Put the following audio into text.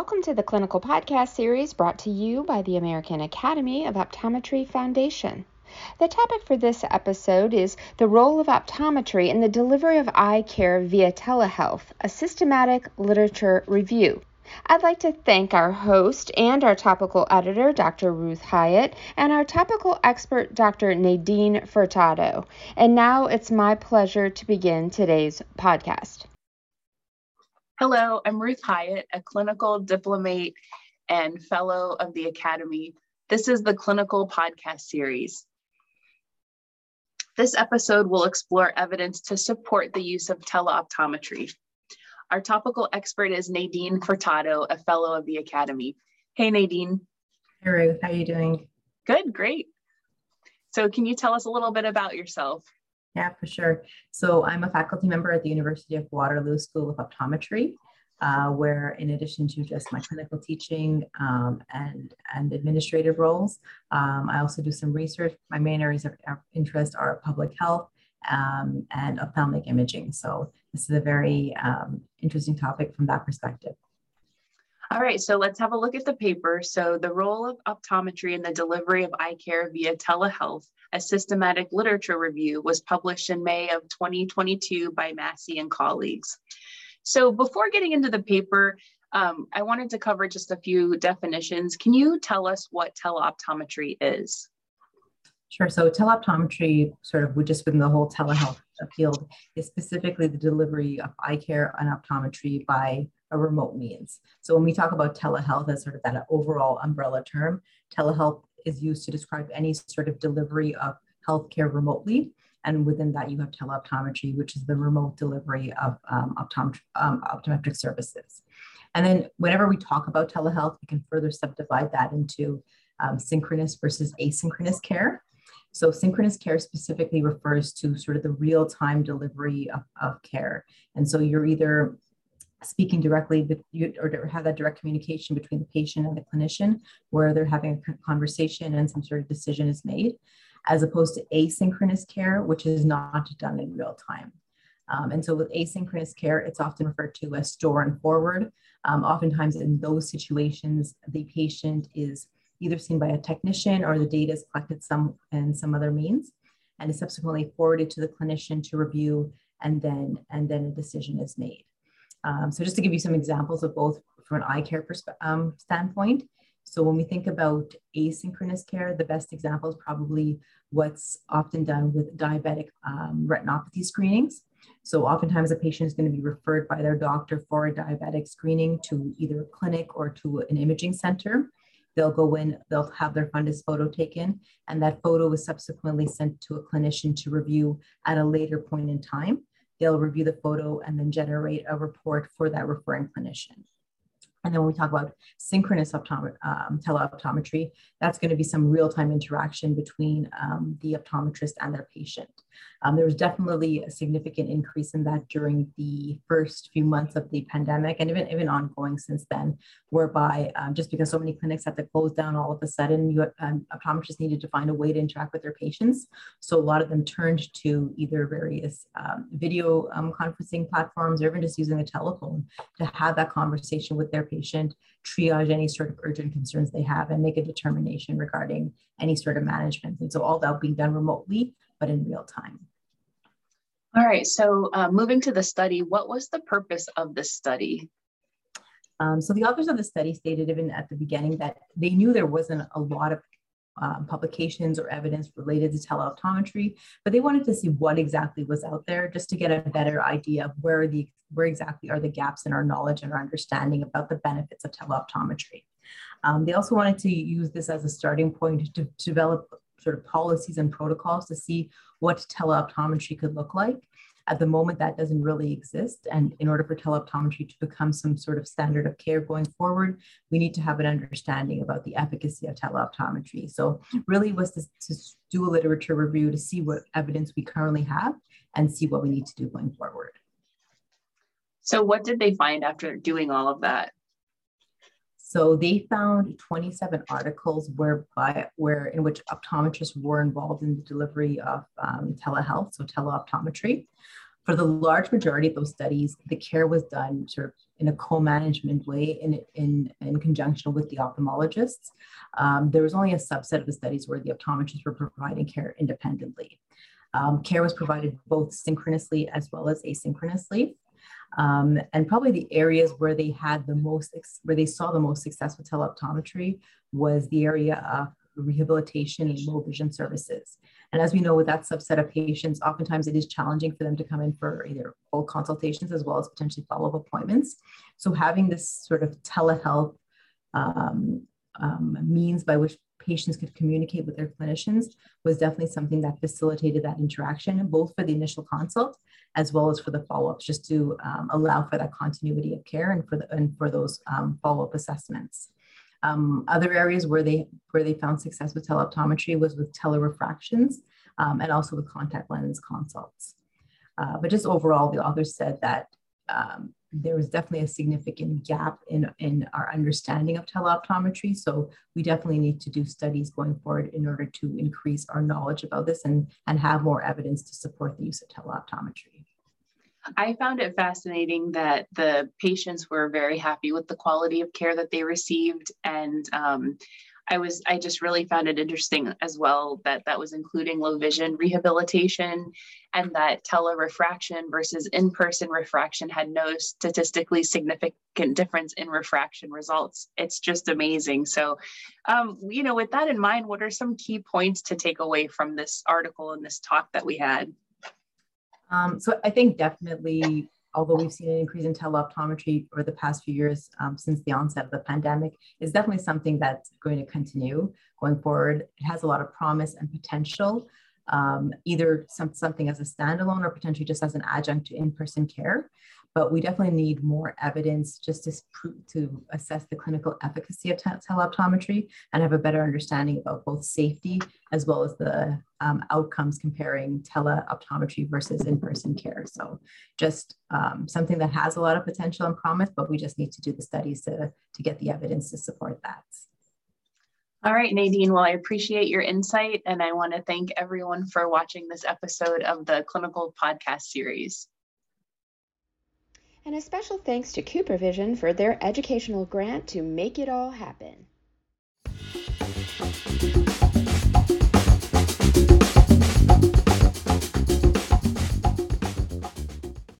Welcome to the clinical podcast series brought to you by the American Academy of Optometry Foundation. The topic for this episode is the role of optometry in the delivery of eye care via telehealth, a systematic literature review. I'd like to thank our host and our topical editor, Dr. Ruth Hyatt, and our topical expert, Dr. Nadine Furtado. And now it's my pleasure to begin today's podcast. Hello, I'm Ruth Hyatt, a clinical diplomate and fellow of the Academy. This is the clinical podcast series. This episode will explore evidence to support the use of teleoptometry. Our topical expert is Nadine Furtado, a fellow of the Academy. Hey, Nadine. Hey, Ruth. How are you doing? Good, great. So, can you tell us a little bit about yourself? Yeah, for sure. So I'm a faculty member at the University of Waterloo School of Optometry, uh, where in addition to just my clinical teaching um, and, and administrative roles, um, I also do some research. My main areas of interest are public health um, and ophthalmic imaging. So this is a very um, interesting topic from that perspective. All right, so let's have a look at the paper. So, the role of optometry in the delivery of eye care via telehealth, a systematic literature review, was published in May of 2022 by Massey and colleagues. So, before getting into the paper, um, I wanted to cover just a few definitions. Can you tell us what teleoptometry is? Sure. So, teleoptometry, sort of just within the whole telehealth field, is specifically the delivery of eye care and optometry by remote means. So when we talk about telehealth as sort of that overall umbrella term, telehealth is used to describe any sort of delivery of healthcare remotely. And within that, you have teleoptometry, which is the remote delivery of um, um, optometric services. And then whenever we talk about telehealth, we can further subdivide that into um, synchronous versus asynchronous care. So synchronous care specifically refers to sort of the real-time delivery of, of care. And so you're either speaking directly with you or have that direct communication between the patient and the clinician where they're having a conversation and some sort of decision is made as opposed to asynchronous care which is not done in real time. Um, and so with asynchronous care it's often referred to as store and forward. Um, oftentimes in those situations the patient is either seen by a technician or the data is collected some in some other means and is subsequently forwarded to the clinician to review and then and then a decision is made um, so just to give you some examples of both from an eye care um, standpoint. So when we think about asynchronous care, the best example is probably what's often done with diabetic um, retinopathy screenings. So oftentimes a patient is going to be referred by their doctor for a diabetic screening to either a clinic or to an imaging center. They'll go in, they'll have their fundus photo taken, and that photo is subsequently sent to a clinician to review at a later point in time. They'll review the photo and then generate a report for that referring clinician. And then when we talk about synchronous optomet- um, teleoptometry, that's going to be some real-time interaction between um, the optometrist and their patient. Um, there was definitely a significant increase in that during the first few months of the pandemic and even, even ongoing since then, whereby um, just because so many clinics had to close down all of a sudden, you, um, optometrists needed to find a way to interact with their patients. So a lot of them turned to either various um, video um, conferencing platforms or even just using a telephone to have that conversation with their patient, triage any sort of urgent concerns they have, and make a determination regarding any sort of management. And so all that being done remotely but in real time. All right, so uh, moving to the study, what was the purpose of this study? Um, so the authors of the study stated even at the beginning that they knew there wasn't a lot of um, publications or evidence related to teleoptometry, but they wanted to see what exactly was out there just to get a better idea of where the where exactly are the gaps in our knowledge and our understanding about the benefits of teleoptometry. Um, they also wanted to use this as a starting point to, to develop sort of policies and protocols to see what teleoptometry could look like. At the moment, that doesn't really exist. And in order for teleoptometry to become some sort of standard of care going forward, we need to have an understanding about the efficacy of teleoptometry. So, really, was to, to do a literature review to see what evidence we currently have and see what we need to do going forward. So, what did they find after doing all of that? So they found 27 articles whereby where in which optometrists were involved in the delivery of um, telehealth, so teleoptometry. For the large majority of those studies, the care was done sort of in a co-management way in, in, in conjunction with the ophthalmologists. Um, there was only a subset of the studies where the optometrists were providing care independently. Um, care was provided both synchronously as well as asynchronously. Um, and probably the areas where they had the most, where they saw the most success with teleoptometry was the area of rehabilitation and low vision services. And as we know, with that subset of patients, oftentimes it is challenging for them to come in for either full consultations as well as potentially follow up appointments. So having this sort of telehealth um, um, means by which patients could communicate with their clinicians was definitely something that facilitated that interaction, both for the initial consult as well as for the follow-ups, just to um, allow for that continuity of care and for the and for those um, follow-up assessments. Um, other areas where they where they found success with teleoptometry was with telerefractions um, and also with contact lens consults. Uh, but just overall, the authors said that um, there was definitely a significant gap in, in our understanding of teleoptometry. So we definitely need to do studies going forward in order to increase our knowledge about this and, and have more evidence to support the use of teleoptometry. I found it fascinating that the patients were very happy with the quality of care that they received. And um, I was, I just really found it interesting as well that that was including low vision rehabilitation and that telerefraction versus in person refraction had no statistically significant difference in refraction results. It's just amazing. So, um, you know, with that in mind, what are some key points to take away from this article and this talk that we had? Um, so I think definitely, although we've seen an increase in teleoptometry over the past few years um, since the onset of the pandemic, is definitely something that's going to continue going forward. It has a lot of promise and potential, um, either some, something as a standalone or potentially just as an adjunct to in-person care but we definitely need more evidence just to, to assess the clinical efficacy of teleoptometry and have a better understanding about both safety as well as the um, outcomes comparing teleoptometry versus in-person care. So just um, something that has a lot of potential and promise, but we just need to do the studies to, to get the evidence to support that. All right, Nadine. Well, I appreciate your insight, and I want to thank everyone for watching this episode of the Clinical Podcast Series. And a special thanks to CooperVision for their educational grant to make it all happen.